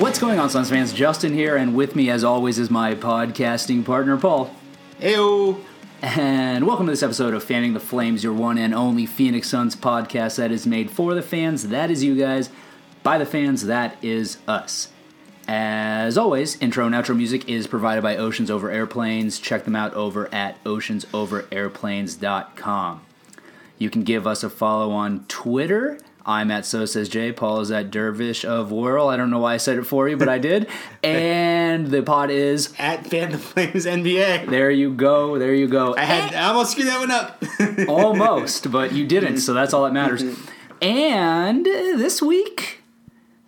What's going on, Suns fans? Justin here, and with me, as always, is my podcasting partner, Paul. Heyo. And welcome to this episode of Fanning the Flames, your one and only Phoenix Suns podcast that is made for the fans. That is you guys. By the fans, that is us. As always, intro and outro music is provided by Oceans Over Airplanes. Check them out over at oceansoverairplanes.com. You can give us a follow on Twitter. I'm at So Says Jay. Paul is at Dervish of Whirl. I don't know why I said it for you, but I did. and the pod is At Fan the Flames NBA. there. You go. There you go. I had I almost screwed that one up. almost, but you didn't, so that's all that matters. And this week,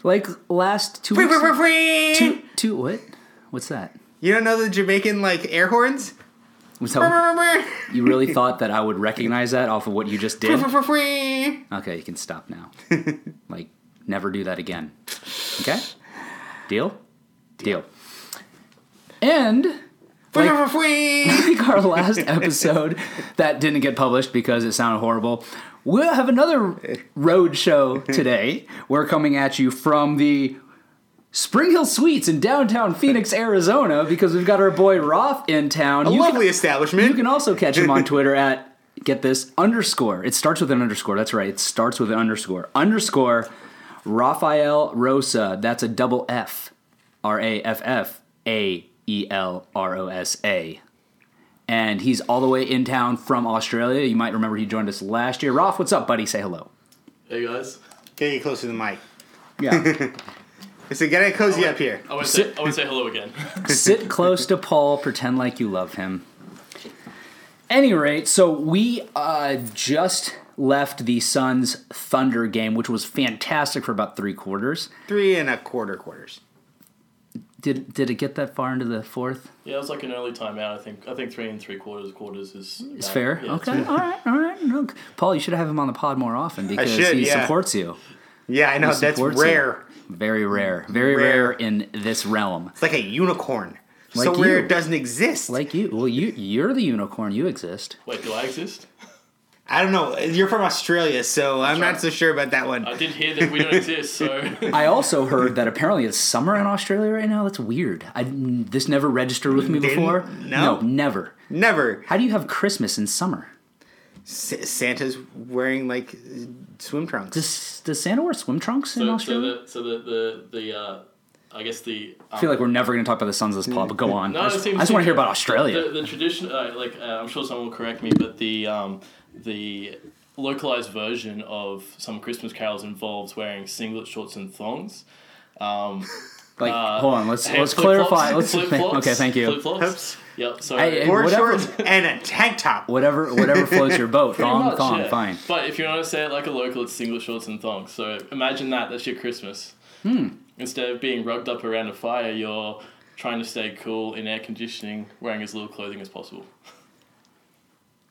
like last two Free, weeks, free, free, free. two, two, what? What's that? You don't know the Jamaican like air horns? Was Free, that free, you really thought that I would recognize that off of what you just did? Okay, you can stop now. like, never do that again. Okay? Deal? Deal. And Like- like our last episode that didn't get published because it sounded horrible. We'll have another road show today. We're coming at you from the Spring Hill Suites in downtown Phoenix, Arizona, because we've got our boy Roth in town. A You lovely can, establishment. you can also catch him on Twitter at get this underscore. It starts with an underscore. That's right. It starts with an underscore. Underscore Rafael Rosa. That's a double F. R A F F A E L R O S A. And he's all the way in town from Australia. You might remember he joined us last year. Roth, what's up, buddy? Say hello. Hey guys. Get you get closer to the mic. Yeah. So get it cozy up here. I want to say, I want to say hello again. Sit close to Paul. Pretend like you love him. Any rate, so we uh, just left the Suns Thunder game, which was fantastic for about three quarters. Three and a quarter quarters. Did did it get that far into the fourth? yeah, it was like an early timeout. I think. I think three and three quarters quarters is. It's uh, fair. yeah, it's okay. All right. All right. No, Paul, you should have him on the pod more often because should, he yeah. supports you. Yeah, I know. He That's supports you. rare. Very rare. Very Rare. rare. in this realm. It's like a unicorn. Like so rare you. it doesn't exist. Like you. Well, you you're the unicorn. You exist. Wait, do I exist? I don't know. You're from Australia, so I'm right. not so sure about that one. I did hear that we don't exist. So I also heard that apparently it's summer in Australia right now. That's weird. I this never registered with me Didn't? before. No? never. Never. How do you have Christmas in summer? S- Santa's wearing like swim trunks. Does does Santa wear swim trunks in so, so Australia? the so the the the uh, I guess the. Um, I feel like we're never going to talk about the Suns of this pod, but go on. No, I just, I just want to hear about Australia. The, the tradition, uh, like uh, I'm sure someone will correct me, but the um, the localized version of some Christmas carols involves wearing singlet shorts and thongs. Um, like, uh, hold on. Let's hey, let's flip-flops, clarify. Let's flip-flops, okay. Thank you. Flip-flops. Yep. So Hey, hey, Board whatever- shorts and a tank top. Whatever whatever floats your boat. Pretty Thong much, thong. yeah. Fine. But if you want to say it like a local, it's single shorts and thongs. So imagine that. That's your Christmas. Hmm. Instead of being rugged up around a fire, you're trying to stay cool in air conditioning, wearing as little clothing as possible.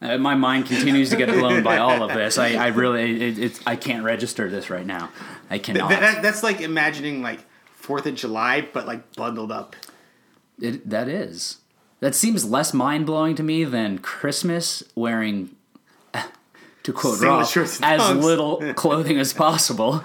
Uh, my mind continues to get blown by all of this. I, I really it, it's I can't register this right now. I Th- cannot. that- that's like imagining like Fourth of July, but like bundled up. It, that is. That seems less mind blowing to me than Christmas wearing, to quote Singlet Roth, shorts and as little clothing as possible.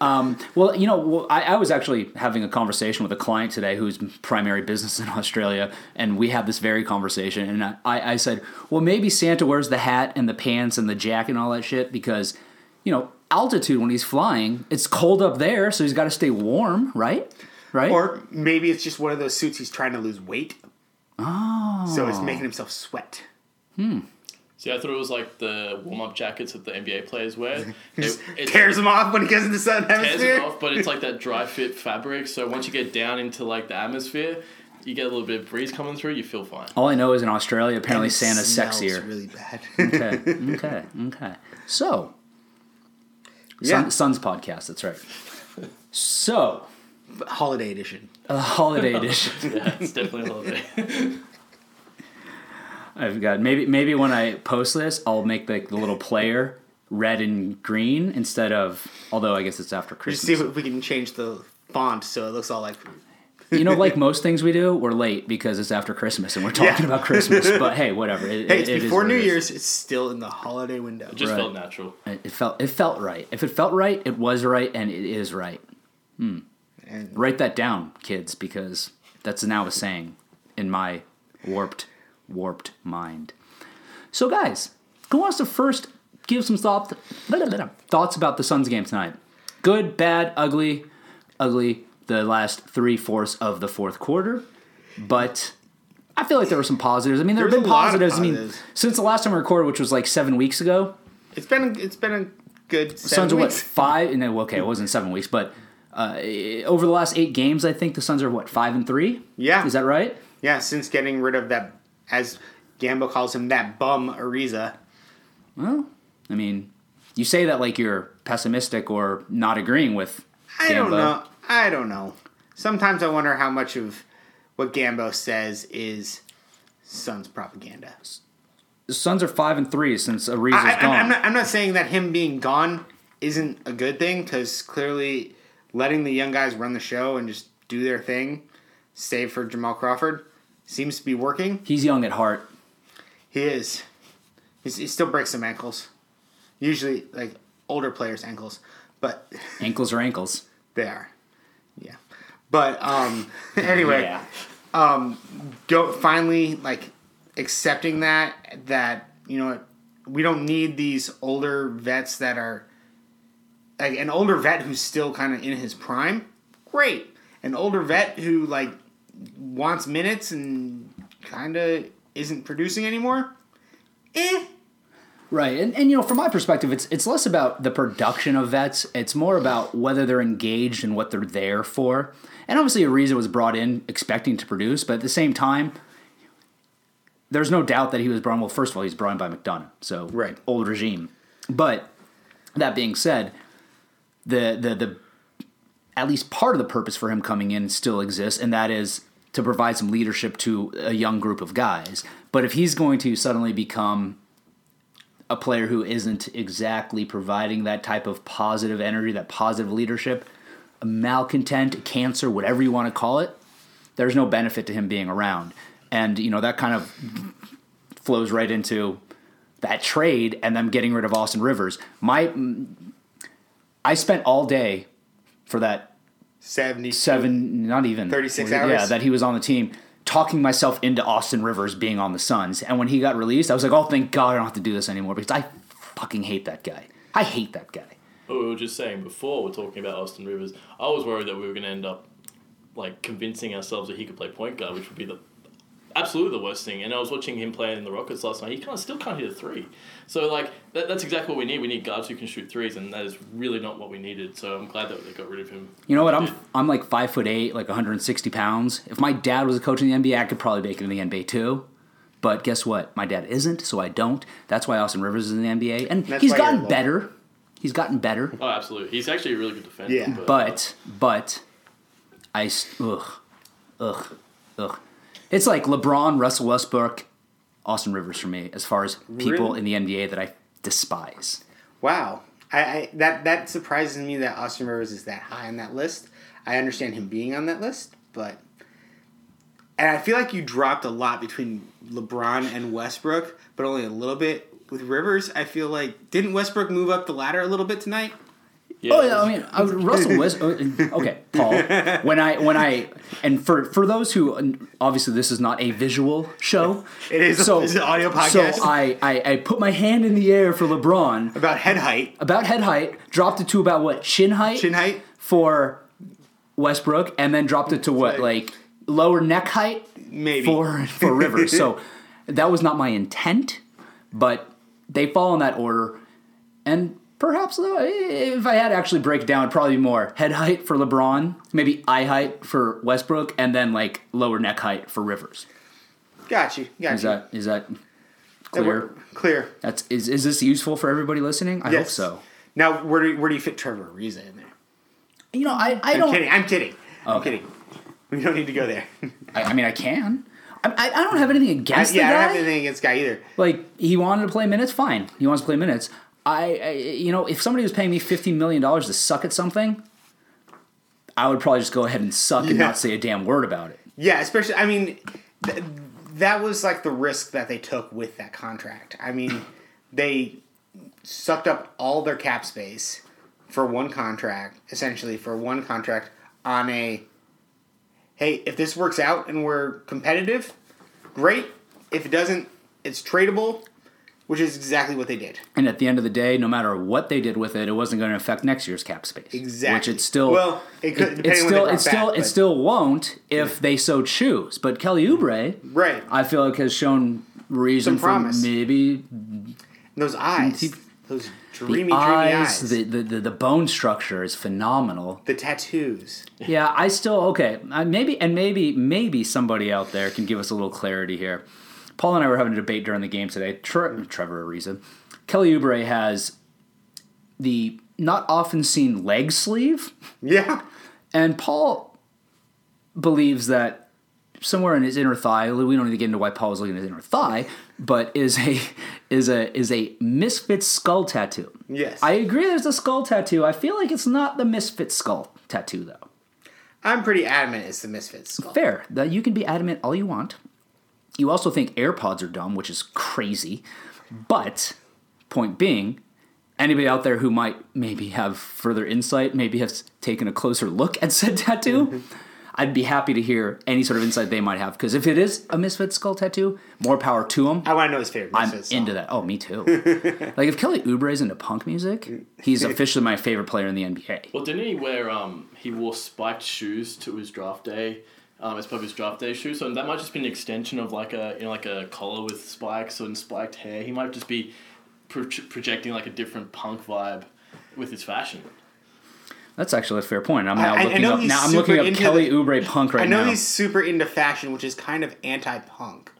Um, well, you know, I, I was actually having a conversation with a client today whose primary business in Australia, and we had this very conversation. And I, I said, well, maybe Santa wears the hat and the pants and the jacket and all that shit because, you know, altitude when he's flying, it's cold up there, so he's got to stay warm, right? Right? Or maybe it's just one of those suits he's trying to lose weight. Oh. So it's making himself sweat. Hmm. See, I thought it was like the warm up jackets that the NBA players wear. Just it, it tears him off when he goes into the southern tears hemisphere. it off, but it's like that dry fit fabric. So once you get down into like the atmosphere, you get a little bit of breeze coming through. You feel fine. all I know is in Australia, apparently And Santa's sexier. Really bad. okay, okay, okay. So, Yeah. Sun, Suns podcast. That's right. So, Holiday edition. a holiday edition. Yeah, it's definitely a holiday. I've got maybe maybe when I post this, I'll make like the little player red and green instead of. Although I guess it's after Just see Christmas. if we can change the font so it looks all like. You know, like most things we do, we're late because it's after Christmas and we're talking Yeah. about Christmas. But hey, whatever. It, Hey, it- it's it is before what New it is. Year's. It's still in the holiday window. It just Right. felt natural. It it felt it felt right. If it felt right, it was right, and it is right. Hmm. And Write that down, kids, because that's now a saying in my warped, warped mind. So, guys, who wants to first give some thought, thoughts about the Suns game tonight? Good, bad, ugly, ugly. The last three fourths of the fourth quarter, but I feel like there were some positives. I mean, there have been of positives. I mean, since the last time we recorded, which was like seven weeks ago, it's been it's been a good seven Suns are what five? No, okay, it wasn't seven weeks, but uh, over the last eight games, I think the Suns are what five and three. Yeah. is that right? Yeah, since getting rid of that, as Gambo calls him, that bum Ariza. Well, I mean, you say that like you're pessimistic or not agreeing with. I don't know. I don't know. Sometimes I wonder how much of what Gambo says is Suns propaganda. The Suns are five and three since Ariza's I, I, gone. I'm, not, I'm not saying that him being gone isn't a good thing because clearly letting the young guys run the show and just do their thing, save for Jamal Crawford, seems to be working. He's young at heart. He is. He's, he still breaks some ankles. Usually, like older players' ankles, but Ankles are ankles. they are. But um, anyway, Yeah. go finally like accepting that that you know what, we don't need these older vets that are like an older vet who's still kind of in his prime. Great, an older vet who like wants minutes and kind of isn't producing anymore. Eh. Right, and, and you know, from my perspective, it's it's less about the production of vets. It's more about whether they're engaged and what they're there for. And obviously, Ariza was brought in expecting to produce, but at the same time, there's no doubt that he was brought. Well, first of all, he's brought in by McDonough, so Right. old regime. But that being said, the the the at least part of the purpose for him coming in still exists, and that is to provide some leadership to a young group of guys. But if he's going to suddenly become a player who isn't exactly providing that type of positive energy, that positive leadership, a malcontent, cancer, whatever you want to call it, there's no benefit to him being around. And, you know, that kind of flows right into that trade and them getting rid of Austin Rivers. My I spent all day for that Seventy seven, not even 36 hours. Yeah, that he was on the team, talking myself into Austin Rivers being on the Suns. And when he got released, I was like, oh, thank God I don't have to do this anymore because I fucking hate that guy. I hate that guy. We were just saying before, we're talking about Austin Rivers. I was worried that we were going to end up like convincing ourselves that he could play point guard, which would be the absolutely the worst thing. And I was watching him play in the Rockets last night. He kind of still can't hit a three. So like that, that's exactly what we need. We need guards who can shoot threes, and that is really not what we needed. So I'm glad that they got rid of him. You know what? I'm Did. I'm like five foot eight, like 160 pounds. If my dad was a coach in the NBA, I could probably make it in the NBA too. But guess what? My dad isn't, so I don't. That's why Austin Rivers is in the NBA, and That's he's gotten better. He's gotten better. Oh, absolutely. He's actually a really good defender. Yeah. But but I ugh ugh ugh. It's like LeBron, Russell Westbrook, Austin Rivers for me, as far as people Really? in the NBA that I despise. Wow. I, I that that surprises me that Austin Rivers is that high on that list. I understand him being on that list, but and I feel like you dropped a lot between LeBron and Westbrook, but only a little bit with Rivers. I feel like didn't Westbrook move up the ladder a little bit tonight? Yeah, Oh yeah, I mean I, Russell West. uh, Okay, Paul. When I when I and for for those who obviously this is not a visual show. It is a- So it's an audio podcast. So I, I I put my hand in the air for LeBron About head height, about head height, dropped it to about what chin height. chin height, for Westbrook, and then dropped it to what like- like lower neck height maybe. for for Rivers. So that was not my intent, but they fall in that order. And perhaps though, if I had to actually break it down, probably more head height for LeBron, maybe eye height for Westbrook, and then like lower neck height for Rivers. got you, got Is you. that is that That clear? work- Clear. That's is is this useful for everybody listening? I hope so. Now, where do where do you fit Trevor Ariza in there? You know, I, I I'm don't. kidding. I'm kidding. I'm kidding. We don't need to go there. I, I mean, I can. I, I, I don't have anything against yeah, I don't have anything against guy either. Like he wanted to play minutes, fine. He wants to play minutes. I, I you know, if somebody was paying me fifteen million dollars to suck at something, I would probably just go ahead and suck and not say a damn word about it. Yeah, especially. I mean, th- that was like the risk that they took with that contract. I mean, they sucked up all their cap space for one contract, essentially for one contract on a hey, if this works out and we're competitive, great. If it doesn't, it's tradable, which is exactly what they did. And at the end of the day, no matter what they did with it, it wasn't going to affect next year's cap space. Exactly. Which it still Well, it could- it, it still it still back, it still won't if they so choose. But Kelly Oubre, Right. I feel like has shown reason Some for promise. maybe And those eyes, those dreamy, the dreamy eyes, eyes, The, the the the bone structure is phenomenal. the tattoos. Yeah, I still okay. Maybe and maybe maybe somebody out there can give us a little clarity here. Paul and I were having a debate during the game today. Tre- Trevor Ariza, Kelly Oubre has the not often seen leg sleeve, Yeah. and Paul believes that somewhere in his inner thigh. We don't need to get into why Paul was looking at his inner thigh, but is a is a is a misfit skull tattoo. Yes. I agree. There's a skull tattoo. I feel like it's not the misfit skull tattoo though. I'm pretty adamant it's the Misfits skull. Fair. That you can be adamant all you want. You also think AirPods are dumb, which is crazy. But point being, anybody out there who might maybe have further insight, maybe has taken a closer look at said tattoo, I'd be happy to hear any sort of insight they might have. Because if it is a Misfit skull tattoo, more power to them. I want to know his favorite I'm song. into that. Oh, me too. like if Kelly Oubre is into punk music, he's officially my favorite player in the NBA. Well, didn't he wear um he wore spiked shoes to his draft day, um as part of his draft day shoes? So that might just be an extension of like a you know like a collar with spikes and spiked hair. He might just be pro- projecting like a different punk vibe with his fashion. That's actually a fair point. I'm now I- I looking know up. Now I'm looking up Kelly the- Oubre punk right now. I know now. he's super into fashion, which is kind of anti-punk.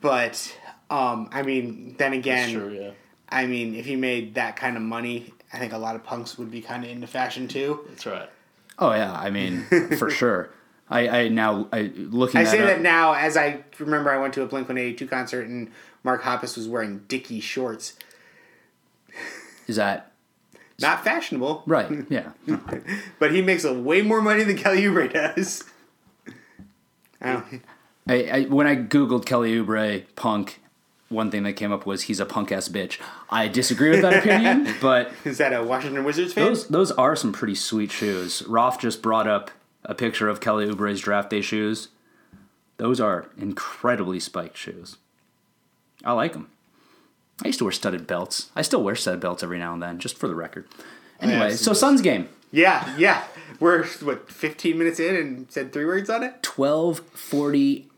But um, I mean, then again, Sure, yeah. I mean, if he made that kind of money, I think a lot of punks would be kind of into fashion too. That's right. Oh yeah, I mean for sure. I, I now I looking. I say up, that now as I remember I went to a Blink One Eighty Two concert and Mark Hoppus was wearing Dickie shorts. is that Not fashionable, right? Yeah. but he makes a way more money than Kelly Oubre does. I I, I when I googled Kelly Oubre punk, one thing that came up was he's a punk ass bitch. I disagree with that opinion, but is that a Washington Wizards fan? those those are some pretty sweet shoes. Roth just brought up a picture of Kelly Oubre's draft day shoes. Those are incredibly spiked shoes. I like them. I used to wear studded belts. I still wear studded belts every now and then, just for the record. Anyway, so. Suns game. Yeah, yeah. We're what fifteen minutes in and said three words on it. twelve forty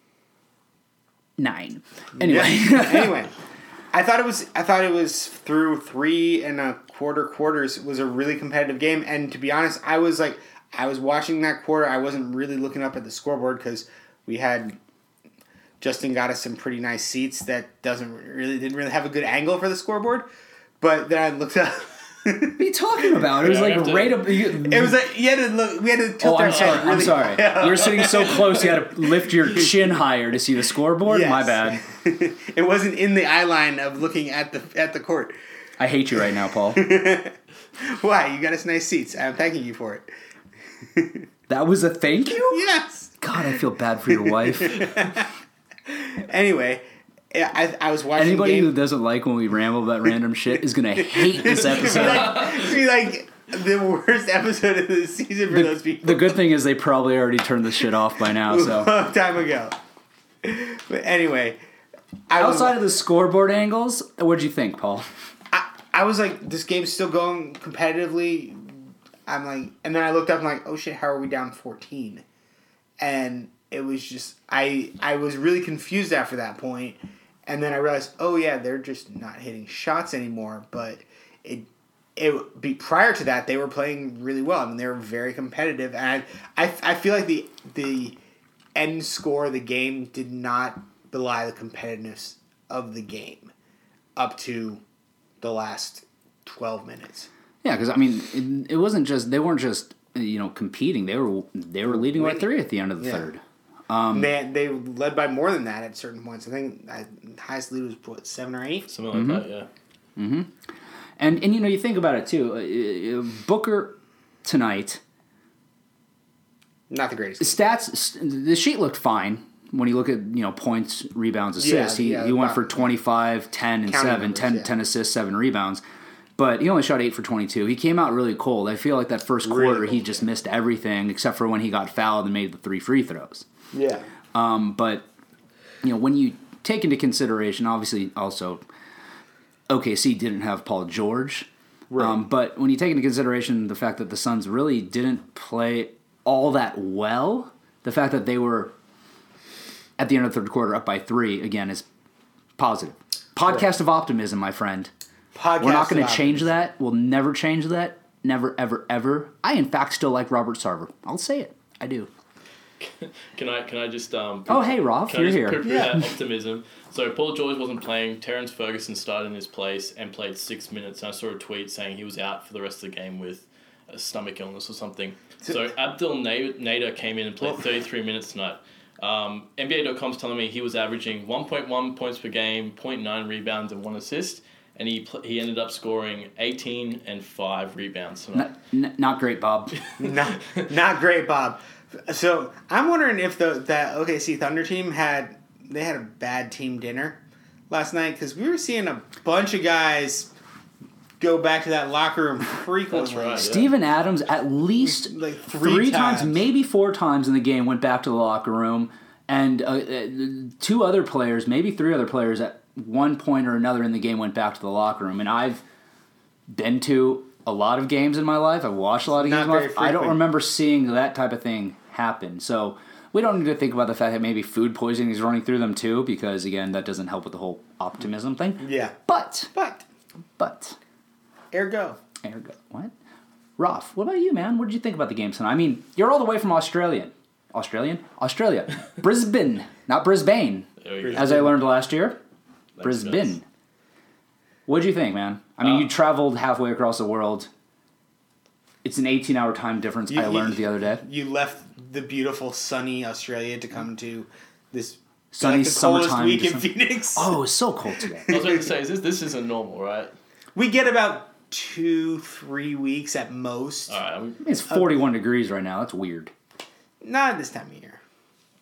nine. Anyway, anyway, I thought it was. I thought it was through three and a quarter quarters It was a really competitive game. And to be honest, I was like, I was watching that quarter. I wasn't really looking up at the scoreboard because we had Justin got us some pretty nice seats that doesn't really didn't really have a good angle for the scoreboard. But then I looked up. What are you talking about? It was Yeah, I like have to- right up. You, It was like you had to look. We had to oh, tilt our I'm sorry. head really I'm sorry. high. You were sitting so close. You had to lift your chin higher to see the scoreboard. Yes. My bad. it wasn't in the eye line of looking at the at the court. I hate you right now, Paul. Why? You got us nice seats. I'm thanking you for it. That was a thank you. Yes. God, I feel bad for your wife. Anyway, yeah, I, I was watching. Anybody game, who doesn't like when we ramble about random shit is gonna hate this episode. like, be like the worst episode of the season for those people. The good thing is they probably already turned this shit off by now. a So long time ago. But anyway, I was outside of the scoreboard angles, what'd you think, Paul? I, I was like, this game's still going competitively. I'm like, and then I looked up and like, oh shit, how are we down 14? And it was just, I I was really confused after that point, and then I realized, oh yeah, they're just not hitting shots anymore. But it it be prior to that, they were playing really well. I mean, they were very competitive, and I I, feel like the the end score of the game did not belie the competitiveness of the game up to the last 12 minutes. Yeah, because I mean, it, it wasn't just they weren't just you know competing; they were they were leading by three at the end of the Yeah. third. They, they led by more than that at certain points. I think I, highest lead was what seven or eight. Something like that, yeah. And and you know you think about it too. Uh, uh, Booker tonight Not the greatest. stats. The sheet looked fine when you look at you know points, rebounds, assists. Yeah, he yeah, he went for 25, 10, and Counting 7, numbers, 10, yeah. 10 assists, seven rebounds. but he only shot eight for 22. He came out really cold. I feel like that first Really quarter he cold, just missed everything except for when he got fouled and made the three free throws. Yeah. Um, but you know when you take into consideration, obviously also OKC didn't have Paul George. Right. Um, but when you take into consideration the fact that the Suns really didn't play all that well, the fact that they were at the end of the third quarter up by three again is positive. Podcast of optimism, my friend. Podcast We're not going to change that. We'll never change that. Never, ever, ever. I, in fact, still like Robert Sarver. I'll say it. I do. Can I can I just um? Oh, hey, Rolf, Can you're just here. poo-poo Yeah. that optimism? So Paul George wasn't playing. Terrence Ferguson started in his place and played six minutes. And I saw a tweet saying he was out for the rest of the game with a stomach illness or something. So Abdel Nader came in and played 33 minutes tonight. Um, NBA.com's telling me he was averaging 1.1 points per game, 0.9 rebounds, and one assist. And he pl- he ended up scoring 18 and 5 rebounds tonight. N- n- not great, Bob. not, not great, Bob. So I'm wondering if the that OKC Thunder team had they had a bad team dinner last night because we were seeing a bunch of guys go back to that locker room frequently. right. Steven Adams, at least Like three, three times. times. maybe four times in the game, went back to the locker room. And uh, uh, two other players, maybe three other players, at one point or another in the game went back to the locker room. And I've been to a lot of games in my life. I've watched a lot of Not games in my life. I don't remember seeing that type of thing happen. So we don't need to think about the fact that maybe food poisoning is running through them too, because again, that doesn't help with the whole optimism thing. Yeah, But, but but, ergo, Ergo. What? Roth, what about you, man? What did you think about the game tonight? I mean, you're all the way from Australian. Australian? Australia. Brisbane. Not Brisbane, There we go. as I learned last year. Thanks, Brisbane. What'd you think, man? I mean, Uh, you traveled halfway across the world. It's an 18 hour time difference, You- I learned you- the other day. you left the beautiful sunny Australia to come to this Sunny like the summertime week in Phoenix. Oh, it was so cold today. I was about to say, is this this isn't normal, right? We get about two, three weeks at most. All right. I'm, It's 41 degrees right now. That's weird. Not this time of year.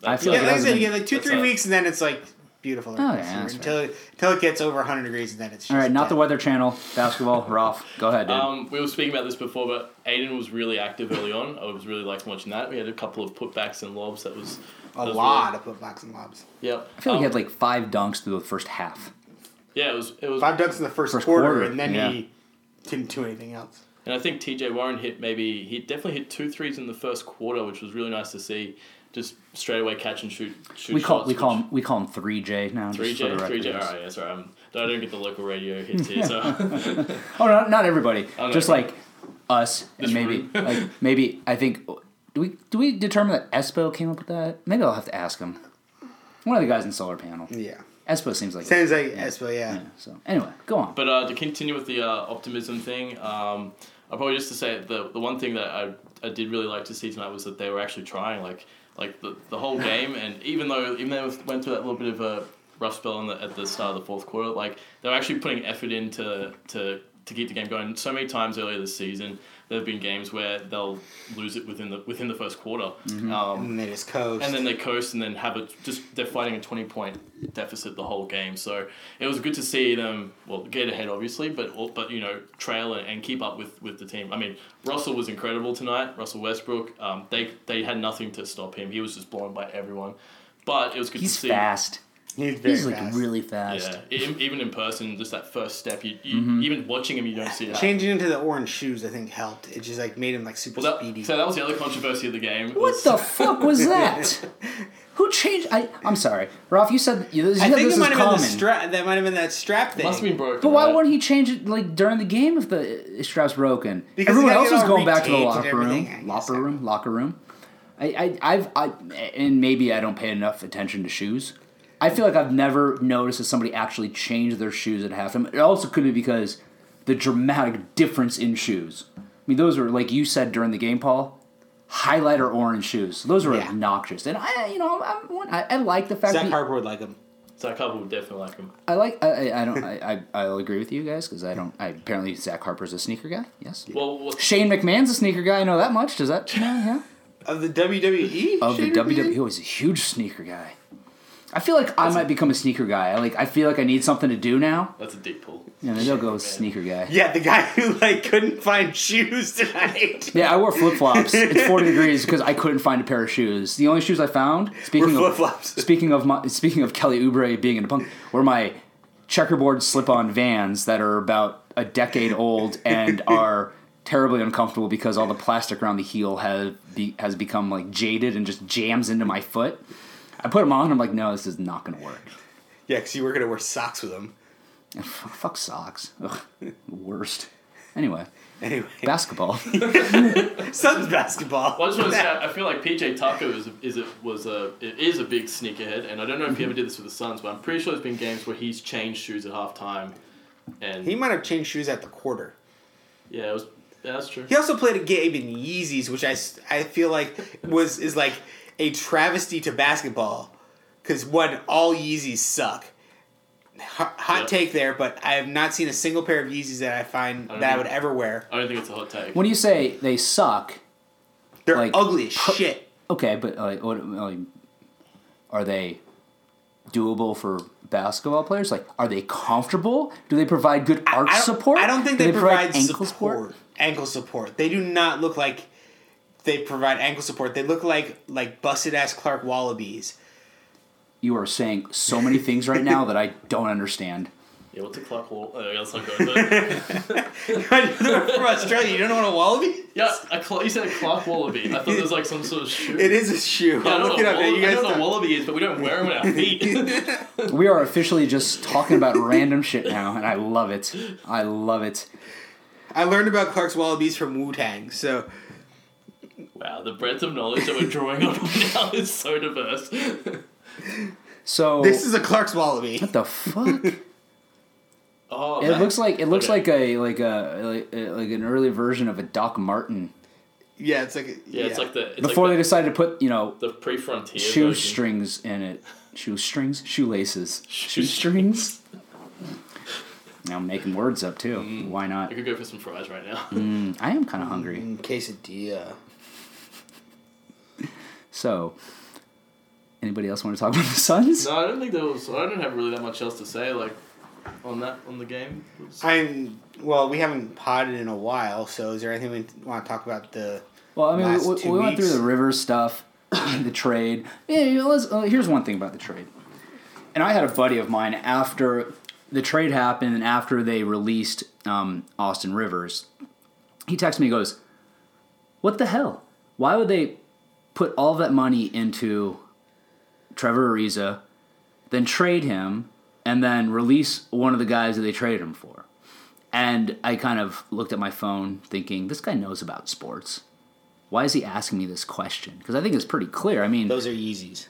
I feel Yeah, like, like I said, you been- get like two, that's three not- weeks, and then it's like beautiful. Oh, yeah, rest of that's until it, until it gets over 100 degrees, and then it's just All right, not the. Weather Channel. Basketball. Roth, go ahead, dude. Um, we were speaking about this before, but Ayton was really active early on. I was really liking watching that. We had a couple of putbacks and lobs. That was A that was lot of putbacks and lobs. Really, yep. I feel like he Um, had like five dunks through the first half. yeah, it was it was, Five dunks in the first, First quarter, quarter, and then yeah. he didn't do anything else. and I think T.J. Warren hit maybe he definitely hit two threes in the first quarter, which was really nice to see. Just straight away catch and shoot. shoot We call shots, we call which- him we call him three J now. Three J, three J. All right, yeah, sorry. I'm, I don't get the local radio hits here, so Oh, no, not everybody. Oh, Just no. like us, and maybe like maybe I think. Do we do we determine that Espo came up with that? Maybe I'll have to ask him. One of the guys in solar panel. Yeah. Espo seems like. Sounds like Espo, yeah. yeah, so anyway, go on. But uh, to continue with the uh, optimism thing, um, I'll probably just to say the the one thing that I, I did really like to see tonight was that they were actually trying like like the, the whole game, and even though even though they went through that little bit of a rough spell in the, at the start of the fourth quarter, like they were actually putting effort into to to keep the game going. So many times earlier this season, there have been games where they'll lose it within the within the first quarter. Um, And they just coast. and then they coast and then have it just they're fighting a 20 point deficit the whole game so it was good to see them well get ahead obviously but but you know trail and, and keep up with with the team i mean russell was incredible tonight russell westbrook um, they they had nothing to stop him he was just blown by everyone but it was good He's to see He's fast. He's very He's like fast. really fast. yeah, e- even in person, just that first step, you, you Mm-hmm. even watching him, you don't see that. Changing into the orange shoes, I think, helped. It just like made him like super Well, speedy. so that was the other controversy of the game. What was- the fuck was that? Who changed? I I'm sorry, Ralph. You said you, you I said think this it is might have been common. the strap. That might have been that strap thing. Must have been broken. But why right? wouldn't he change it like during the game if the uh, strap's broken? Because Everyone else was going back to the locker room, everything, I guess. locker room, locker room. I, I I've I and maybe I don't pay enough attention to shoes. I feel like I've never noticed that somebody actually changed their shoes at halftime. It also could be because the dramatic difference in shoes. I mean, those were like you said during the game, Paul. Highlighter orange shoes. Those are Yeah. obnoxious, and I, you know, I'm, I, I like the fact that Zach that Harper would like him. Zach Harper would definitely like him. I like. I, I, I don't. I, I I'll agree with you guys because I don't. I apparently Zach Harper's a sneaker guy. Yes. Well, what, Shane McMahon's a sneaker guy. I know that much. Does that? Yeah. yeah. Of the WWE? Of Shane the McMahon? WWE, he was a huge sneaker guy. I feel like I might become a sneaker guy. I like I feel like I need something to do now. That's a deep pull. Yeah, maybe I'll go Man. sneaker guy. Yeah, the guy who like couldn't find shoes tonight. Yeah, I wore flip flops. It's forty degrees because I couldn't find a pair of shoes. The only shoes I found, speaking Were of flip-flops. speaking of my, speaking of Kelly Oubre being in a punk, were my checkerboard slip-on Vans that are about a decade old and are terribly uncomfortable because all the plastic around the heel has be, has become like jaded and just jams into my foot. I put them on. and I'm like, no, this is not going to work. Yeah, because you were gonna wear socks with them. Fuck socks. Ugh, worst. Anyway, Anyway, basketball. Suns basketball. Well, I just want to say, I I feel like PJ Tucker is a, is a, was a it is a big sneakerhead, and I don't know if he ever mm-hmm. did this with the Suns, but I'm pretty sure there's been games where he's changed shoes at halftime, and He might have changed shoes at the quarter. yeah, it was yeah, that's true. He also played a game in Yeezys, which I, s- I feel like was is like a travesty to basketball, because one all Yeezys suck. Hot, hot Yeah. take there, but I have not seen a single pair of Yeezys that I find I don't that I would ever wear. I don't think it's a hot take. when you say they suck, They're Like, ugly as shit. Okay, but uh, what, like, are they doable for basketball players? Like, are they comfortable? Do they provide good arch I don't, support? I don't think Do they, provide, ankle support. Ankle support. They do not look like they provide ankle support. They look like like busted ass Clark Wallabies. You are saying so many things right now that I don't understand. Yeah, what's a Clark Wall? Oh, that's not good. But You're from Australia. You don't know what a wallaby? yeah, a Cl- you said a Clark Wallaby. I thought there was like some sort of shoe. It is a shoe. Yeah, I I'll look it up. wall- You I guys know what a wallaby is, but we don't wear them on our feet. We are officially just talking about random shit now, and I love it. I love it. I learned about Clark's Wallabies from Wu Tang. So wow, the breadth of knowledge that we're drawing on now is so diverse. So this is a Clark's Wallaby. what the fuck? Oh, It that- looks like it looks Okay. like a like a like, uh, like an early version of a Doc Martin. Yeah, it's like a, yeah, it's like the it's Before like they the, decided to put you know the pre-frontier version. shoestrings in it. Shoestrings, shoelaces, shoestrings. Now I'm making words up too. Mm. Why not? You could go for some fries right now. Mm, I am kind of hungry. Mm, quesadilla. So, anybody else want to talk about the Suns? No, I don't think there was. I don't have really that much else to say. Like on that on the game. Was- I'm well. We haven't potted in a while, so is there anything we want to talk about? The Well, I mean, Last we, we, we went through the Rivers stuff, the trade. Yeah, you know, let's, uh, here's one thing about the trade. And I had a buddy of mine after the trade happened and after they released um, Austin Rivers. He texts me, he goes, What the hell? Why would they put all that money into Trevor Ariza, then trade him, and then release one of the guys that they traded him for? And I kind of looked at my phone thinking, This guy knows about sports why is he asking me this question? Because I think it's pretty clear. I mean, those are Yeezys.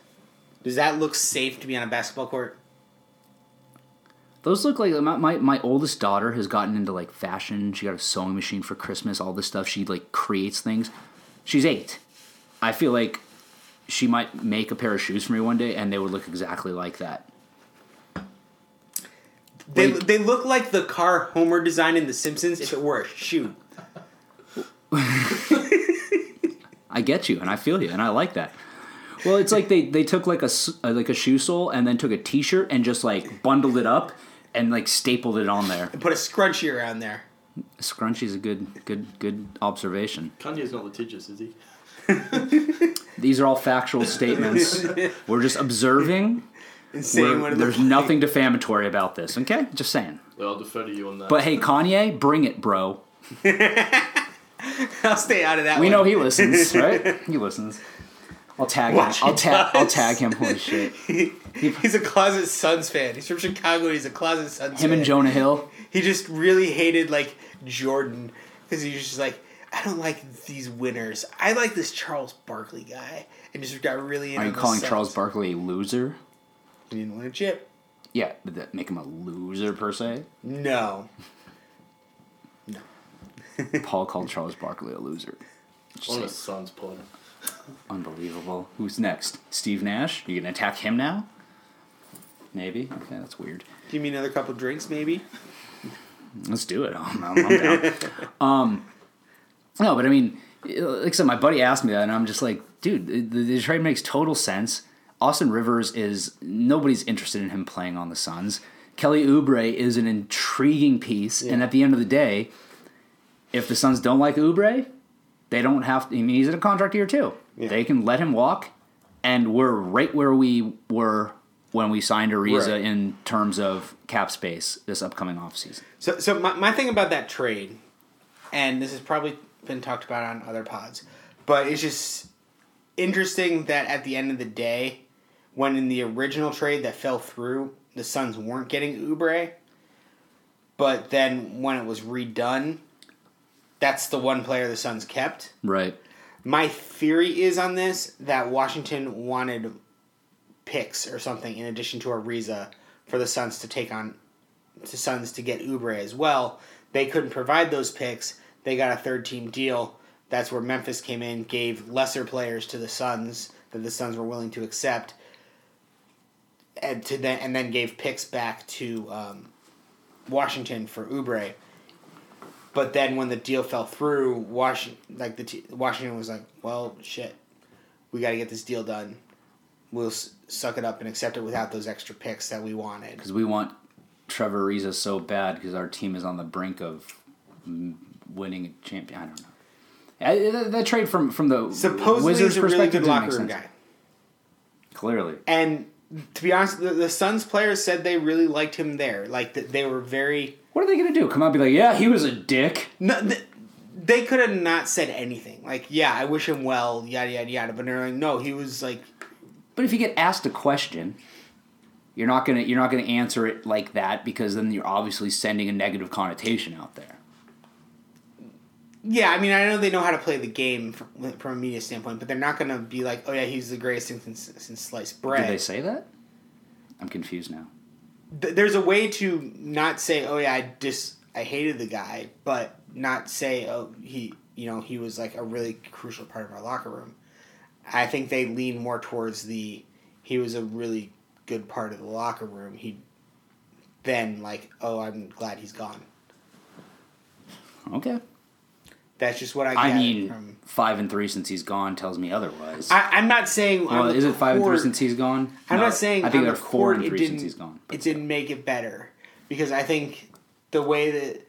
Does that look safe to be on a basketball court? those look like my, my my oldest daughter has gotten into like fashion. She got a sewing machine for Christmas. All this stuff. She like creates things. She's eight. I feel like she might make a pair of shoes for me one day, and they would look exactly like that. They, Like- they look like the car Homer designed in The Simpsons if it were a shoe. I get you, and I feel you, and I like that. Well, it's like they, they took like a s- uh, like a shoe sole and then took a T-shirt and just like bundled it up and like stapled it on there. And put a scrunchie around there. Scrunchy's a good good good observation. Kanye's not litigious, is he? These are all factual statements. We're just observing. We're- what there's looks like. nothing defamatory about this. Okay, just saying. Well, I'll defer to you on that. But hey, Kanye, bring it, bro. I'll stay out of that We one. know he listens, right? He listens. I'll tag him. I'll tag. I'll tag him. Holy shit! He's a closet Suns fan. He's from Chicago. He's a closet Suns Him fan. and Jonah Hill. He just really hated like Jordan because he's just like, I don't like these winners. I like this Charles Barkley guy, and just got really into Are you calling Suns. Charles Barkley a loser? He didn't win a chip. Yeah, did that make him a loser per se? No. No. Paul called Charles Barkley a loser. Just on say- a Suns pod. Unbelievable. Who's next? Steve Nash? You gonna attack him now? Maybe. Okay, that's weird. Give me another couple drinks, maybe. Let's do it. I'm, I'm, I'm down. um, no, but I mean, like I said, my buddy asked me that, and I'm just like, dude, the, the trade makes total sense. Austin Rivers is nobody's interested in him playing on the Suns. Kelly Oubre is an intriguing piece, and at the end of the day, if the Suns don't like Oubre, they don't have. To, I mean, he's in a contract year too. Yeah. They can let him walk, and we're right where we were when we signed Ariza Right. in terms of cap space this upcoming offseason. So, so my, my thing about that trade, and this is probably been talked about on other pods, but it's just interesting that at the end of the day, when in the original trade that fell through, the Suns weren't getting Oubre, but then when it was redone, that's the one player the Suns kept. Right. My theory is on this that Washington wanted picks or something in addition to Ariza for the Suns to take on to Suns to get Oubre as well. They couldn't provide those picks. They got a third team deal. That's where Memphis came in, gave lesser players to the Suns that the Suns were willing to accept, and to then and then gave picks back to um, Washington for Oubre. But then when the deal fell through, Washington like the t- Washington was like, "Well, shit, we got to get this deal done. We'll s- suck it up and accept it without those extra picks that we wanted." Because we want Trevor Ariza so bad because our team is on the brink of winning a champion. I don't know. I, that, that trade from from the Supposedly, Wizards' he's a really perspective good locker room guy. Clearly, And to be honest, the, the Suns players said they really liked him there. Like that, they were very. what are they gonna do? Come out and be like, yeah, he was a dick. No, th- they could have not said anything. Like, yeah, I wish him well, yada yada yada. But they're like, no, he was like, But if you get asked a question, you're not gonna you're not gonna answer it like that because then you're obviously sending a negative connotation out there. Yeah. I mean, I know they know how to play the game from, from a media standpoint, but they're not gonna be like, oh yeah, he's the greatest thing since, since sliced bread. Did they say that? I'm confused now. Th- there's a way to not say, "Oh yeah, I dis I hated the guy," but not say, "Oh he you know he was like a really crucial part of our locker room." I think they lean more towards the he was a really good part of the locker room. He then like, "Oh, I'm glad he's gone." Okay. That's just what I. I mean, from. five and three since he's gone tells me otherwise. I, I'm not saying. well, is it five and three since he's gone? I'm No, not saying I think they're the four court and three since he's gone. It didn't make it better because I think the way that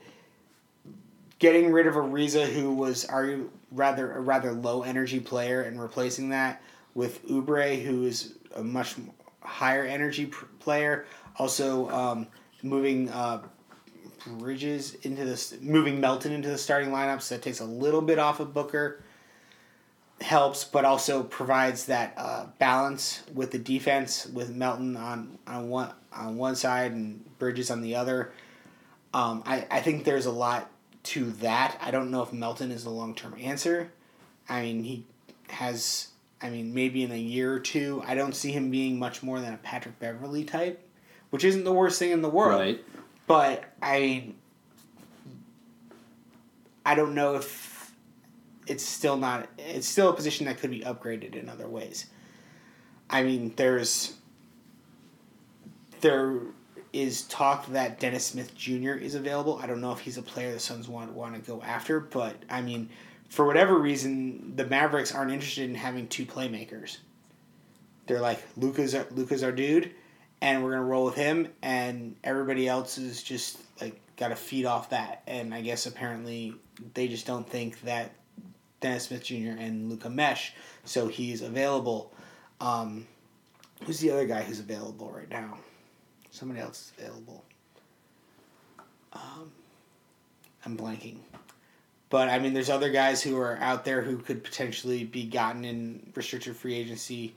getting rid of Ariza, who was argu- rather a rather low energy player, and replacing that with Oubre, who is a much higher energy pr- player, also um, moving. Uh, Bridges into this, moving Melton into the starting lineup, so that takes a little bit off of Booker helps, but also provides that uh, balance with the defense with Melton on, on one on one side and Bridges on the other. Um, I, I think there's a lot to that. I don't know if Melton is the long term answer. I mean, he has. I mean, maybe in a year or two, I don't see him being much more than a Patrick Beverley type, which isn't the worst thing in the world. Right. But I, mean, I don't know if it's still not. It's still a position that could be upgraded in other ways. I mean, there's there is talk that Dennis Smith Jr. is available. I don't know if he's a player the Suns want want to go after, but I mean, for whatever reason, the Mavericks aren't interested in having two playmakers. They're like Luka's Luka's our dude, and we're gonna roll with him, and everybody else is just like got to feed off that. And I guess apparently they just don't think that Dennis Smith Jr. and Luka mesh, so he's available. Um, who's the other guy who's available right now? Somebody else is available. Um, I'm blanking. But I mean, there's other guys who are out there who could potentially be gotten in restricted free agency,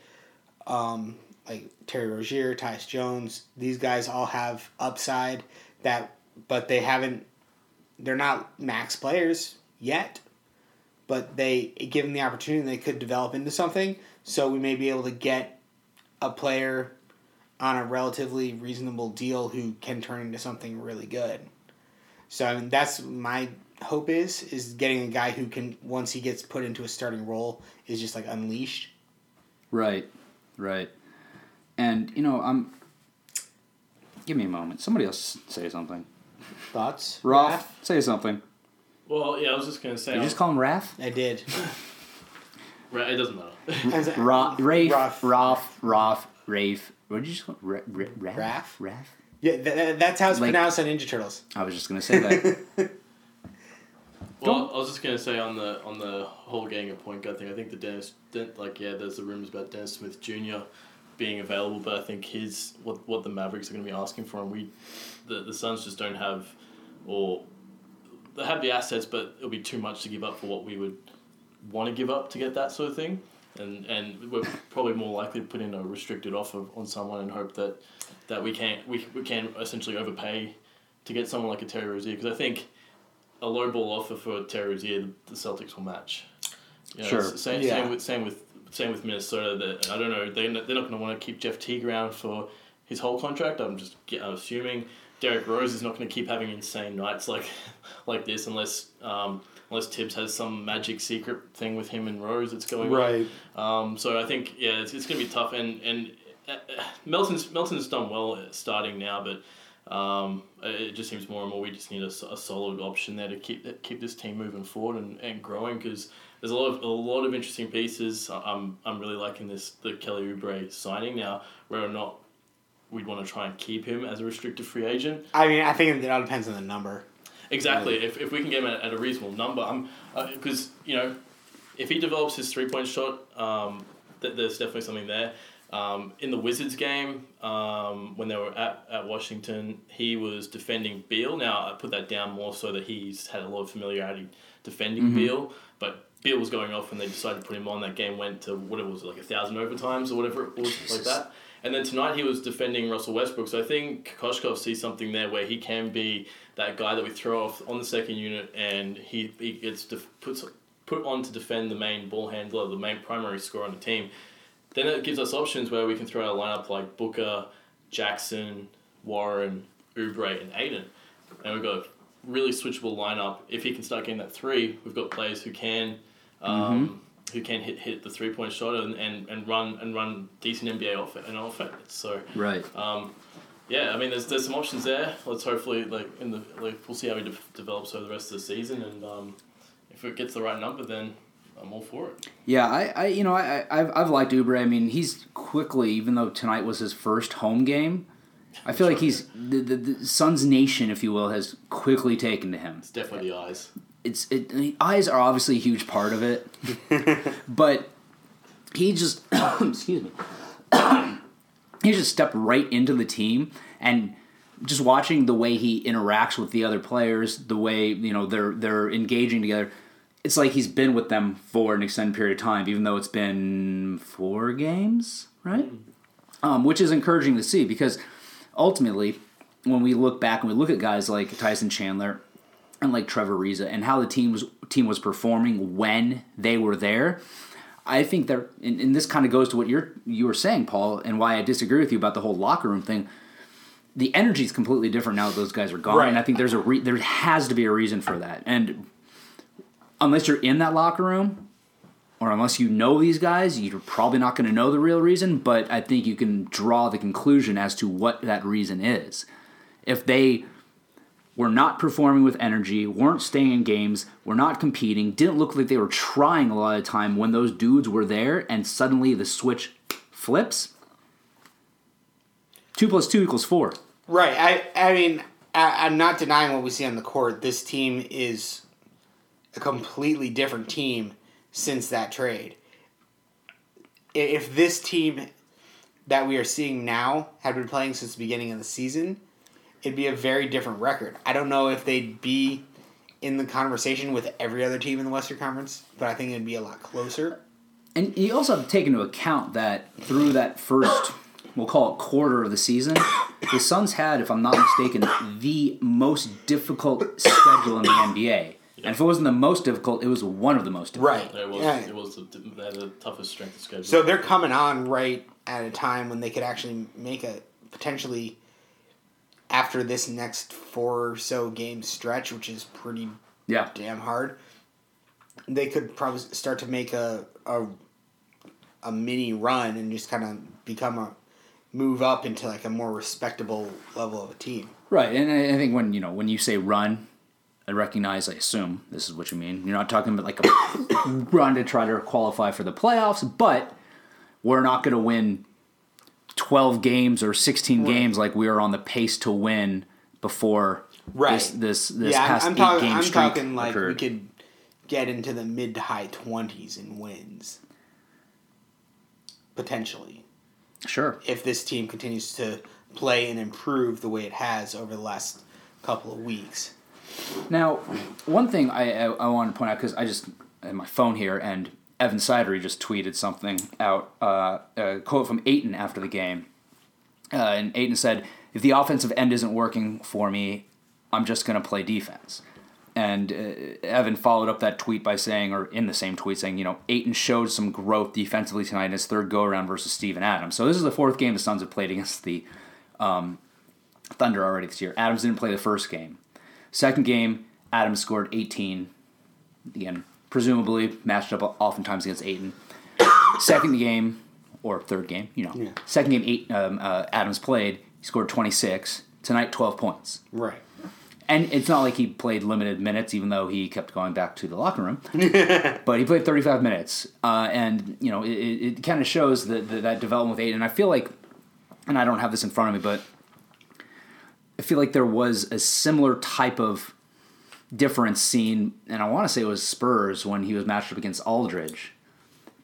um, like Terry Rozier, Tyus Jones. These guys all have upside that, but they haven't. They're not max players yet, but they given the opportunity, they could develop into something. So we may be able to get a player on a relatively reasonable deal who can turn into something really good. So I mean, that's my hope is is getting a guy who can once he gets put into a starting role is just like unleashed. Right, right. And you know, I'm. Give me a moment. Somebody else say something. Thoughts? Roth, say something. Well, yeah, I was just gonna say. Did you just call him Wrath? I did. Right, it doesn't matter. As a- Ra- Rafe, Rough. Roth, Roth, Rafe. What did you just call Ra- Ra- Raph? Raph? Raph? Yeah, th- th- that's how it's Like- pronounced on Ninja Turtles. I was just gonna say that. Well, I was just gonna say on the on the whole getting a point guard thing. I think the Dennis, Den- like yeah, there's the rumors about Dennis Smith Jr. being available, but I think his what what the Mavericks are gonna be asking for and We, the the Suns just don't have, or they have the assets, but it'll be too much to give up for what we would want to give up to get that sort of thing. And and we're probably more likely to put in a restricted offer on someone and hope that that we can we, we can essentially overpay to get someone like a Terry Rozier because I think a low ball offer for Terry Rozier the Celtics will match. You know, Sure. Same, Yeah. same with same with same with Minnesota. That I don't know. They they're not going to want to keep Jeff Teague around for his whole contract. I'm just I'm assuming Derrick Rose is not going to keep having insane nights like like this unless um, unless Thibs has some magic secret thing with him and Rose that's going on. Right. Um, so I think yeah, it's, it's going to be tough, and and uh, uh, Melton's Melton's done well starting now, but um, it just seems more and more we just need a solid option there to keep keep this team moving forward and, and growing because there's a lot of a lot of interesting pieces. I'm I'm really liking this the Kelly Oubre signing now, where or not we'd want to try and keep him as a restricted free agent. I mean, I think it all depends on the number. Exactly. If, if we can get him at, at a reasonable number, I'm because you know, if he develops his three point shot, um, th- there's definitely something there. Um, in the Wizards game, um, when they were at, at Washington, he was defending Beal. Now I put that down more so that he's had a lot of familiarity defending Beal, but Beal was going off and they decided to put him on. That game went to what it was like a thousand overtimes or whatever it was like that. And then tonight he was defending Russell Westbrook. So I think Kokoskov sees something there where he can be that guy that we throw off on the second unit, and he, he gets def- puts put on to defend the main ball handler, the main primary scorer on the team. Then it gives us options where we can throw out a lineup like Booker, Jackson, Warren, Oubre, and Ayton, and we've got a really switchable lineup. If he can start getting that three, we've got players who can. Um, Who can hit, hit the three point shot and, and, and run and run decent NBA off and offense. So right. um, yeah, I mean, there's there's some options there. Let's hopefully like in the like we'll see how he de- develops over the rest of the season, and um, if it gets the right number, then I'm all for it. Yeah, I, I you know, I, I- I've, I've liked Oubre. I mean, he's quickly, even though tonight was his first home game, I feel like he's the, the, the Suns Nation, if you will, has quickly taken to him. It's definitely the eyes. It's it, the eyes are obviously a huge part of it, but he just excuse me, he just stepped right into the team and just watching the way he interacts with the other players, the way you know they're they're engaging together. It's like he's been with them for an extended period of time, even though it's been four games, right? Um, which is encouraging to see because ultimately, when we look back and we look at guys like Tyson Chandler and like Trevor Ariza and how the team was team was performing when they were there, I think that and, and this kind of goes to what you're you were saying, Paul, and why I disagree with you about the whole locker room thing. The energy is completely different now that those guys are gone, Right. and I think there's a re- there has to be a reason for that. And unless you're in that locker room, or unless you know these guys, you're probably not going to know the real reason. But I think you can draw the conclusion as to what that reason is. If they were not performing with energy, weren't staying in games, were not competing, didn't look like they were trying a lot of time when those dudes were there, and suddenly the switch flips. Two plus two equals four. Right. I I mean, I, I'm not denying what we see on the court. This team is a completely different team since that trade. If this team that we are seeing now had been playing since the beginning of the season, it'd be a very different record. I don't know if they'd be in the conversation with every other team in the Western Conference, but I think it'd be a lot closer. And you also have to take into account that through that first, we'll call it quarter of the season, the Suns had, if I'm not mistaken, the most difficult schedule in the NBA. And if it wasn't the most difficult, it was one of the most difficult. Right. It was Yeah. it was the, they had the toughest strength of schedule. So they're coming on right at a time when they could actually make a potentially after this next four or so game stretch, which is pretty Yeah. damn hard. They could probably start to make a a, a mini run and just kind of become a move up into like a more respectable level of a team. Right. And I I think when, you know, when you say run, I recognize, I assume this is what you mean. You're not talking about like a run to try to qualify for the playoffs, but we're not going to win 12 games or 16 games like we were on the pace to win before Right. this this, this yeah, past I'm, I'm eight talking. game I'm streak talking like occurred. we could get into the mid to high twenties in wins, potentially, Sure. if this team continues to play and improve the way it has over the last couple of weeks. Now, one thing I I, I want to point out because I just my phone here and Evan Sidery just tweeted something out, uh, a quote from Ayton after the game, uh, and Ayton said, "If the offensive end isn't working for me, I'm just going to play defense." And uh, Evan followed up that tweet by saying, or in the same tweet, saying, you know, Ayton showed some growth defensively tonight in his third go around versus Steven Adams. So this is the fourth game the Suns have played against the um, Thunder already this year. Adams didn't play the first game. Second game, Adams scored 18. Again, presumably matched up oftentimes against Ayton. Second game, or third game, you know. Yeah. Second game, eight, um, uh, Adams played. He scored 26. Tonight, 12 points. Right. And it's not like he played limited minutes, even though he kept going back to the locker room. but he played 35 minutes, uh, and you know it, it, it kind of shows that that that development with Ayton. And I feel like, and I don't have this in front of me, but I feel like there was a similar type of difference seen, and I want to say it was Spurs when he was matched up against Aldridge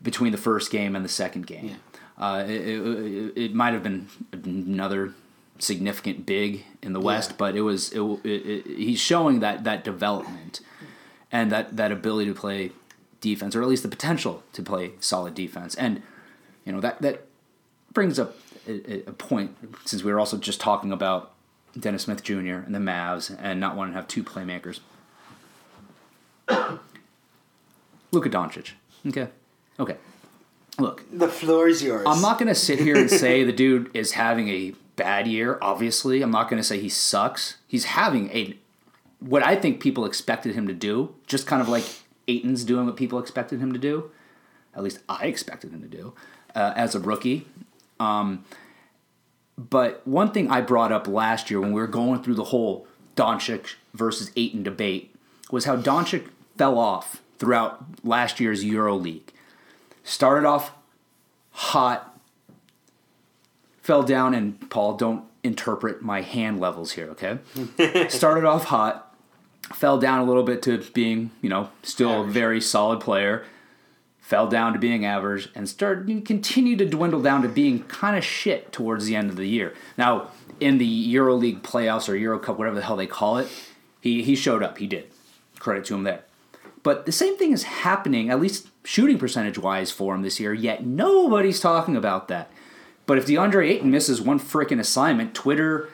between the first game and the second game. Uh, it, it, it, it might have been another significant big in the West, Yeah. but it was it, it, it, he's showing that that development and that that ability to play defense, or at least the potential to play solid defense. And you know that that brings up a, a point since we were also just talking about Dennis Smith Jr. and the Mavs and not wanting to have two playmakers. Luka Doncic. Okay. Okay. Look, The floor is yours. I'm not going to sit here and say the dude is having a bad year, obviously. I'm not going to say he sucks. He's having a what I think people expected him to do, just kind of like Ayton's doing what people expected him to do. At least I expected him to do uh, as a rookie. Um, but one thing I brought up last year when we were going through the whole Doncic versus Ayton debate was how Doncic fell off throughout last year's EuroLeague. Started off hot, fell down, and Paul, don't interpret my hand levels here, okay? Started off hot, fell down a little bit to being, you know, still a very solid player, fell down to being average, and started continued to dwindle down to being kind of shit towards the end of the year. Now, in the EuroLeague playoffs or Euro Cup, whatever the hell they call it, he he showed up. He did. Credit to him there. But the same thing is happening, at least shooting percentage wise, for him this year, yet nobody's talking about that. But if DeAndre Ayton misses one freaking assignment, Twitter,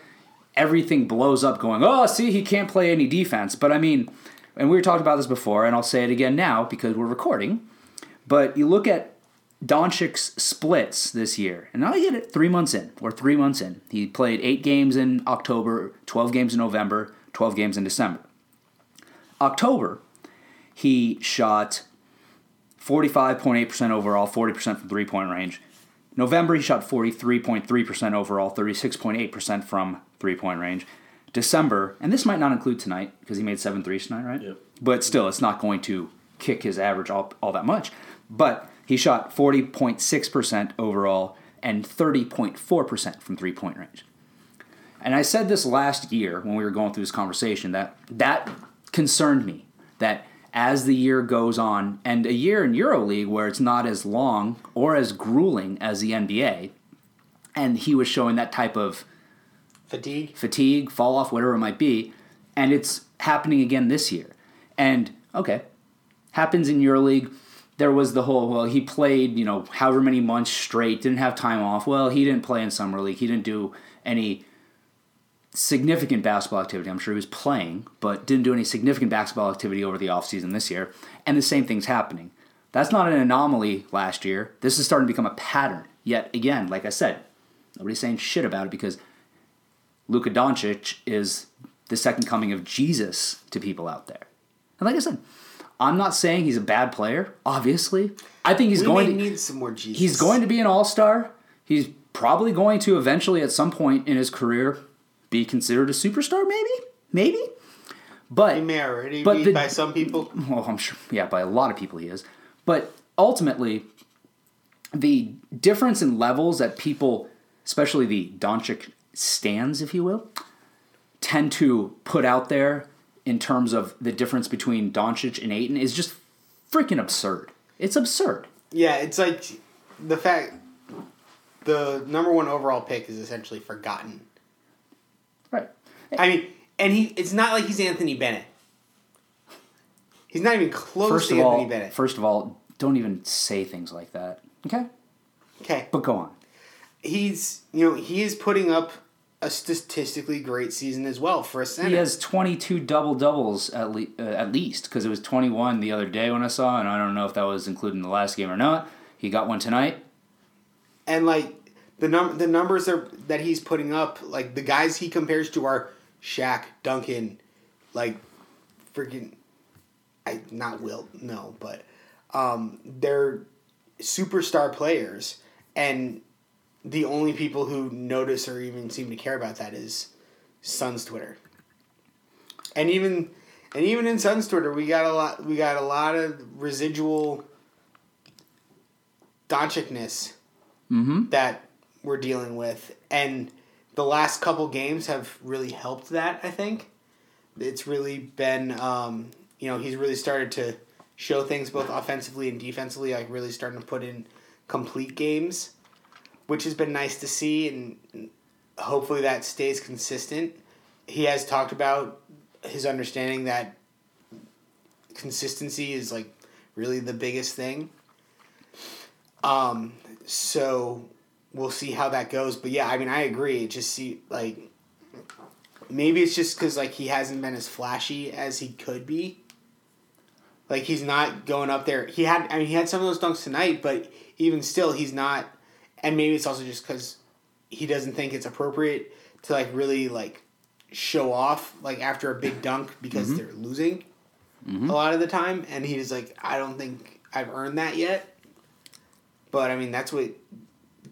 everything blows up going, oh, see, he can't play any defense. But I mean, and we were talking about this before, and I'll say it again now because we're recording. But you look at Doncic's splits this year, and now I get it three months in, or three months in. He played eight games in October, 12 games in November, 12 games in December. October, he shot 45.8% overall, 40% from three point range. November, he shot 43.3% overall, 36.8% from three point range. December, and this might not include tonight because he made seven threes tonight, right? Yep. But still, it's not going to kick his average all, all that much. But he shot 40.6% overall and 30.4% from three point range. And I said this last year when we were going through this conversation that that concerned me. That as the year goes on, and a year in EuroLeague where it's not as long or as grueling as the NBA, and he was showing that type of Fatigue. fatigue, fall off, whatever it might be, and it's happening again this year. And okay, happens in EuroLeague. There was the whole well, he played you know however many months straight, didn't have time off. Well, he didn't play in summer league. He didn't do any significant basketball activity. I'm sure he was playing, but didn't do any significant basketball activity over the offseason this year. And the same thing's happening. That's not an anomaly last year. This is starting to become a pattern. Yet again, like I said, nobody's saying shit about it because Luka Doncic is the second coming of Jesus to people out there. And like I said, I'm not saying he's a bad player. Obviously, I think he's we going may to need some more Jesus. he's going to be an all star. He's probably going to eventually, at some point in his career, be considered a superstar. Maybe, maybe. But He may already but be the- by some people. well, I'm sure, yeah, by a lot of people he is. But ultimately, the difference in levels that people, especially the Doncic stands, if you will, tend to put out there in terms of the difference between Doncic and Ayton is just freaking absurd. It's absurd. Yeah, it's like the fact the number one overall pick is essentially forgotten. Right. I mean, and he it's not like he's Anthony Bennett. He's not even close First to Anthony all, Bennett. first of all, don't even say things like that. Okay? okay. But go on. He's you know, he is putting up a statistically great season as well for a center. He has 22 double doubles at, le- uh, at least because it was 21 the other day when I saw, and I don't know if that was included in the last game or not. He got one tonight. and like the num the numbers are that he's putting up, like the guys he compares to are Shaq, Duncan, like freaking I not Wilt, no, but um they're superstar players and the only people who notice or even seem to care about that is Suns Twitter. And even and even in Suns Twitter we got a lot we got a lot of residual Doncicness Mm-hmm. that we're dealing with and the last couple games have really helped that i think it's really been um, you know he's really started to show things both offensively and defensively like really starting to put in complete games which has been nice to see and hopefully that stays consistent he has talked about his understanding that consistency is like really the biggest thing um, so we'll see how that goes. But yeah, I mean, I agree. Just see like maybe it's just because like he hasn't been as flashy as he could be. Like he's not going up there. He had, I mean, he had some of those dunks tonight, but even still, he's not. And maybe it's also just because he doesn't think it's appropriate to like really like show off like after a big dunk because mm-hmm. they're losing mm-hmm. a lot of the time, and he's like, I don't think I've earned that yet. But I mean, that's what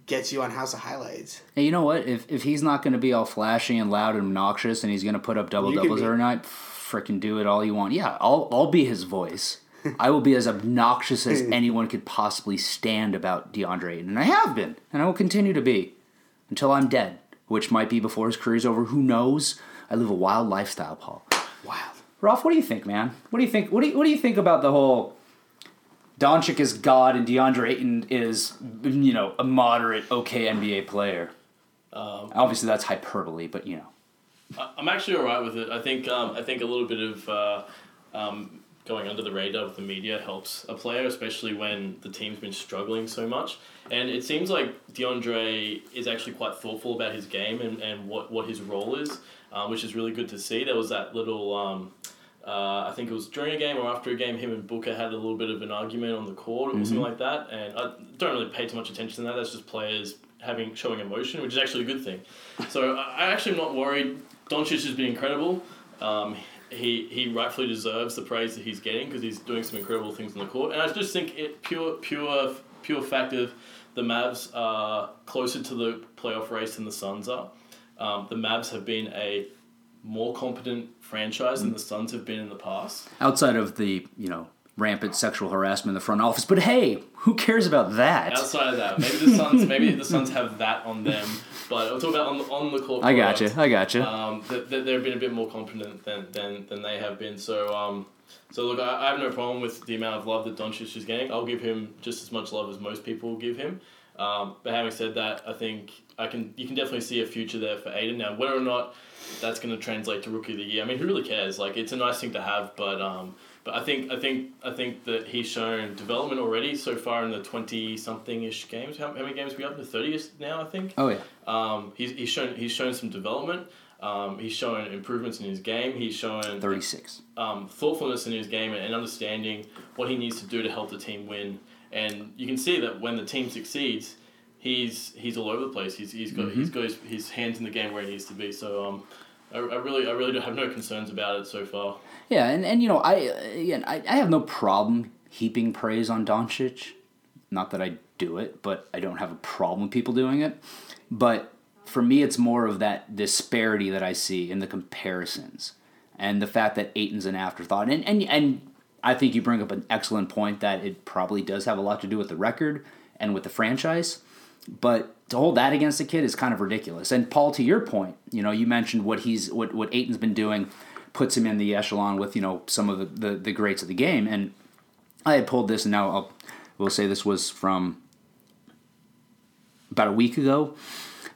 gets you on House of Highlights. Hey, you know what? If if he's not going to be all flashy and loud and obnoxious, and he's going to put up double doubles every night, freaking do it all you want. Yeah, I'll I'll be his voice. I will be as obnoxious as anyone could possibly stand about DeAndre Ayton, and I have been, and I will continue to be until I'm dead, which might be before his career's over. Who knows? I live a wild lifestyle, Paul. Wild. Ralph, what do you think, man? What do you think? What do you, what do you think about the whole Doncic is God and DeAndre Ayton is, you know, a moderate, okay NBA player? Um, Obviously, that's hyperbole, but you know. I- I'm actually alright with it. I think um, I think a little bit of uh, um, going under the radar with the media helps a player, especially when the team's been struggling so much. And it seems like DeAndre is actually quite thoughtful about his game and, and what, what his role is, um, which is really good to see. There was that little, um, uh, I think it was during a game or after a game, him and Booker had a little bit of an argument on the court or something like that. And I don't really pay too much attention to that. That's just players having showing emotion, which is actually a good thing. So I I actually am not worried. Doncic has been incredible. Um, he he rightfully deserves the praise that he's getting because he's doing some incredible things on the court. And I just think it pure pure pure fact of the Mavs are closer to the playoff race than the Suns are. Um, the Mavs have been a more competent franchise than the Suns have been in the past. Outside of the, you know, rampant sexual harassment in the front office, but hey, who cares about that? Outside of that, maybe the Suns maybe the Suns have that on them. But I'm talking about on the, on the court. I got you. I got you. um, that, that they've been a bit more competent than, than, than they have been. So, um, so look, I, I have no problem with the amount of love that Doncic is getting. I'll give him just as much love as most people will give him. Um, but having said that, I think I can you can definitely see a future there for Ayton. Now, whether or not that's going to translate to rookie of the year, I mean, who really cares? Like, it's a nice thing to have, but um, but I think I think I think that he's shown development already so far in the twenty something ish games. How, how many games are we up to? Thirty now, I think. oh yeah. Um, he's, he's shown he's shown some development. Um, he's shown improvements in his game. He's shown 36. um, thoughtfulness in his game and, and understanding what he needs to do to help the team win. And you can see that when the team succeeds, he's he's all over the place. He's, he's got he's got his, his hands in the game where he needs to be. So um, I, I really I really do have no concerns about it so far. Yeah, and, and you know, I again, I, I have no problem heaping praise on Doncic. Not that I do it, but I don't have a problem with people doing it. But for me, it's more of that disparity that I see in the comparisons. and the fact that Ayton's an afterthought. And and and I think you bring up an excellent point that it probably does have a lot to do with the record and with the franchise. But to hold that against a kid is kind of ridiculous. And Paul, to your point, you know, you mentioned what he's what what Ayton's been doing puts him in the echelon with you know some of the, the, the greats of the game. And I had pulled this, and now I'll we'll say this was from about a week ago,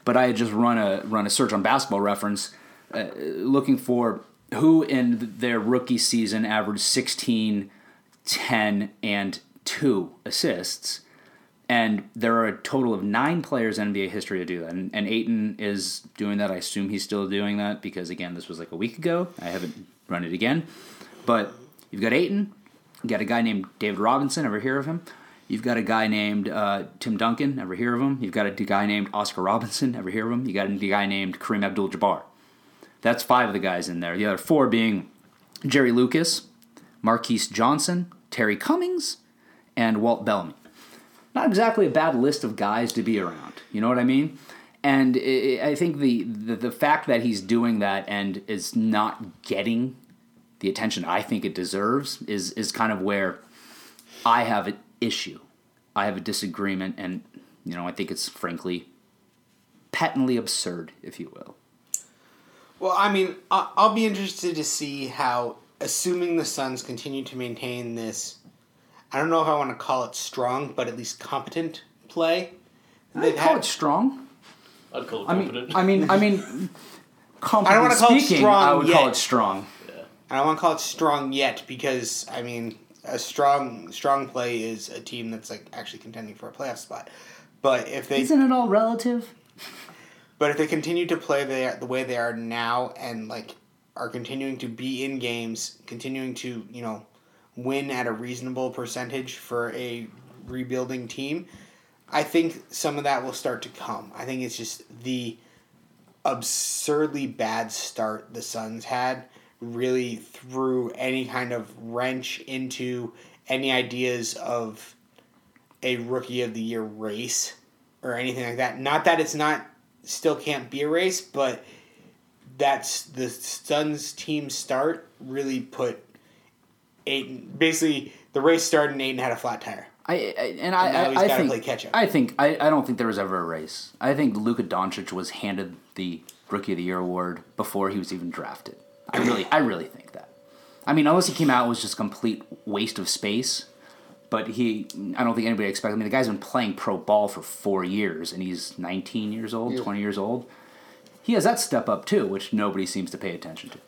but I had just run a run a search on Basketball Reference, uh, looking for who in their rookie season averaged 16, 10, and two assists. And there are a total of nine players in NBA history to do that. And, and Ayton is doing that. I assume he's still doing that because, again, this was like a week ago. I haven't run it again. But you've got Ayton. You got a guy named David Robinson. Ever hear of him? You've got a guy named uh, Tim Duncan. Ever hear of him? You've got a guy named Oscar Robinson. Ever hear of him? You got a guy named Kareem Abdul-Jabbar. That's five of the guys in there. The other four being Jerry Lucas, Marques Johnson, Terry Cummings, and Walt Bellamy not exactly a bad list of guys to be around. You know what I mean? And I think the, the the fact that he's doing that and is not getting the attention I think it deserves is is kind of where I have an issue. I have a disagreement, and you know I think it's frankly patently absurd, if you will. Well, I mean, I'll be interested to see how, assuming the Suns continue to maintain this I don't know if I want to call it strong, but at least competent play. I'd call had, it strong. I'd call it competent. I mean, I mean, I mean, I don't want to call speaking, it strong. I would yet. call it strong. Yeah. I don't want to call it strong yet because I mean, a strong strong play is a team that's like actually contending for a playoff spot. But if they isn't it all relative? But if they continue to play the the way they are now and like are continuing to be in games, continuing to you know win at a reasonable percentage for a rebuilding team, I think some of that will start to come. I think it's just the absurdly bad start the Suns had really threw any kind of wrench into any ideas of a rookie of the year race or anything like that. Not that it's not still can't be a race, but that's the Suns team start really put Ayton basically the race started and Ayton had a flat tire. I, I and I and I, I think I think I, I don't think there was ever a race. I think Luka Doncic was handed the Rookie of the Year award before he was even drafted. I really I really think that. I mean, unless he came out was just complete waste of space. But he, I don't think anybody expected. I mean, the guy's been playing pro ball for four years, and he's 19 years old, yeah. 20 years old. He has that step up too, which nobody seems to pay attention to.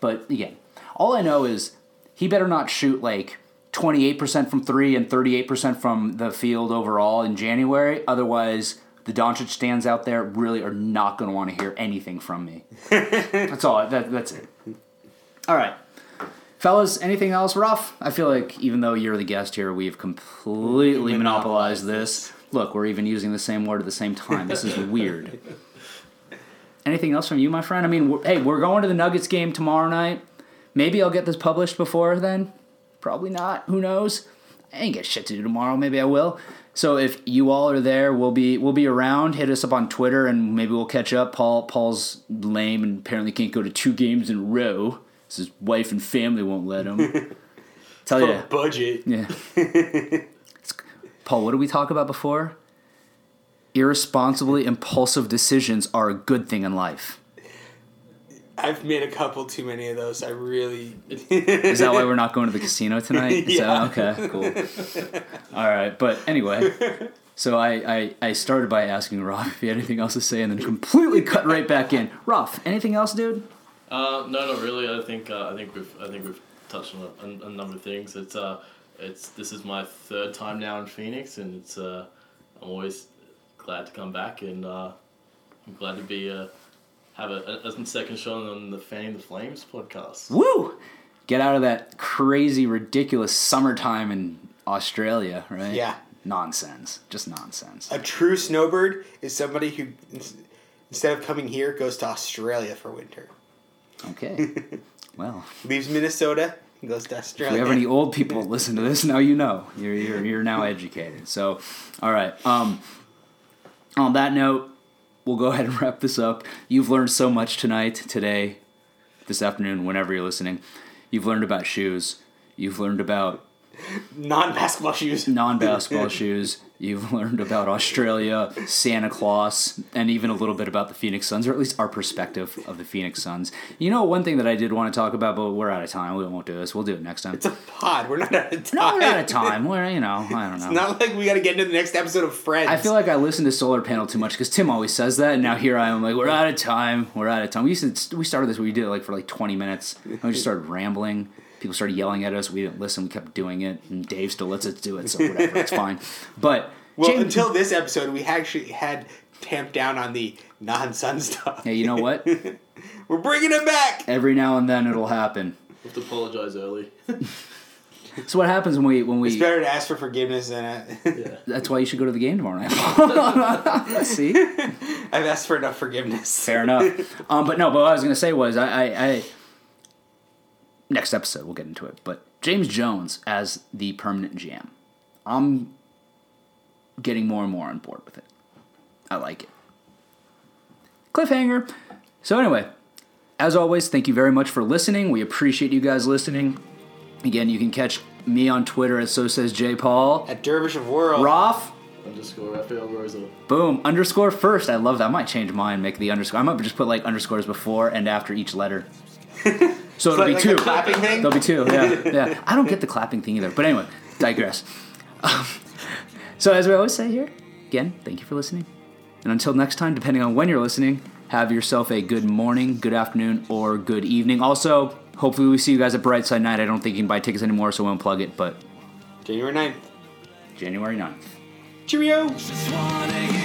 But again, all I know is he better not shoot like 28% from three and 38% from the field overall in January. Otherwise, the Doncic stands out there really are not going to want to hear anything from me. that's all. That, that's it. All right. Fellas, anything else rough? I feel like even though you're the guest here, we've completely monopolized this. Look, we're even using the same word at the same time. This is weird. Anything else from you, my friend? I mean, we're, hey, we're going to the Nuggets game tomorrow night. Maybe I'll get this published before then. Probably not. Who knows? I ain't got shit to do tomorrow. Maybe I will. So if you all are there, we'll be we'll be around. Hit us up on Twitter and maybe we'll catch up. Paul Paul's lame and apparently can't go to two games in a row. His wife and family won't let him. Tell For you, budget. Yeah. Paul, what did we talk about before? Irresponsibly impulsive decisions are a good thing in life. I've made a couple too many of those. I really. Is that why we're not going to the casino tonight? yeah. okay, cool. All right, but anyway, so I, I I started by asking Rob if he had anything else to say, and then completely cut right back in. Rob, anything else, dude? Uh, no, not really. I think uh, I think we've I think we've touched on a, a, number of things. It's uh, it's this is my third time now in Phoenix, and it's uh, I'm always glad to come back, and uh, I'm glad to be uh have a, a, second shot on the Fanning the Flames podcast. Woo! Get out of that crazy, ridiculous summertime in Australia, right? Yeah. Nonsense. Just nonsense. A true snowbird is somebody who, instead of coming here, goes to Australia for winter. Okay. well. Leaves Minnesota and goes to Australia. If we have any old people listen to this, now you know. You're, you're, you're now educated. So, all right. Um, on that note, we'll go ahead and wrap this up. You've learned so much tonight, today, this afternoon, whenever you're listening, you've learned about shoes. You've learned about Non basketball shoes. non basketball shoes. You've learned about Australia, Santa Claus, and even a little bit about the Phoenix Suns, or at least our perspective of the Phoenix Suns. You know, one thing that I did want to talk about, but we're out of time. We won't do this. We'll do it next time. It's a pod. We're not out of time. No, we're out of time. We're, you know, I don't know. It's not like we got to get into the next episode of Friends. I feel like I listen to Solar Panel too much because Tim always says that, and now here I am like, we're out of time. We're out of time. We used to we started this. We did it like for like twenty minutes, and we just started rambling. People started yelling at us. We didn't listen. We kept doing it, and Dave still lets us do it. So whatever, it's fine. But well, James- until this episode, we actually had tamped down on the non-sun stuff. hey, you know what? We're bringing it back. Every now and then it'll happen. We have to apologize early. So what happens when we when we? It's better to ask for forgiveness than uh, yeah. That's why you should go to the game tomorrow night. See, I've asked for enough forgiveness. fair enough. Um, but no, but what I was gonna say was I, I, I next episode we'll get into it. But James Jones as the permanent GM, I'm getting more and more on board with it. I like it. Cliffhanger. So anyway, as always, thank you very much for listening. We appreciate you guys listening. Again, you can catch me on Twitter at so says J Paul. At Dervish of World. Roth. Underscore Raphael Rosa. Boom. Underscore first. I love that. I might change mine, make the underscore. I might just put like underscores before and after each letter. So it'll like- be like two. a clapping thing? There'll be two. Yeah. Yeah. I don't get the clapping thing either. But anyway, digress. Um, so as we always say here, again, thank you for listening. And until next time, depending on when you're listening, have yourself a good morning, good afternoon, or good evening. Also, hopefully we see you guys at Brightside Night. I don't think you can buy tickets anymore, so we won't plug it, but January 9th. January 9th. Cheerio. Just wanna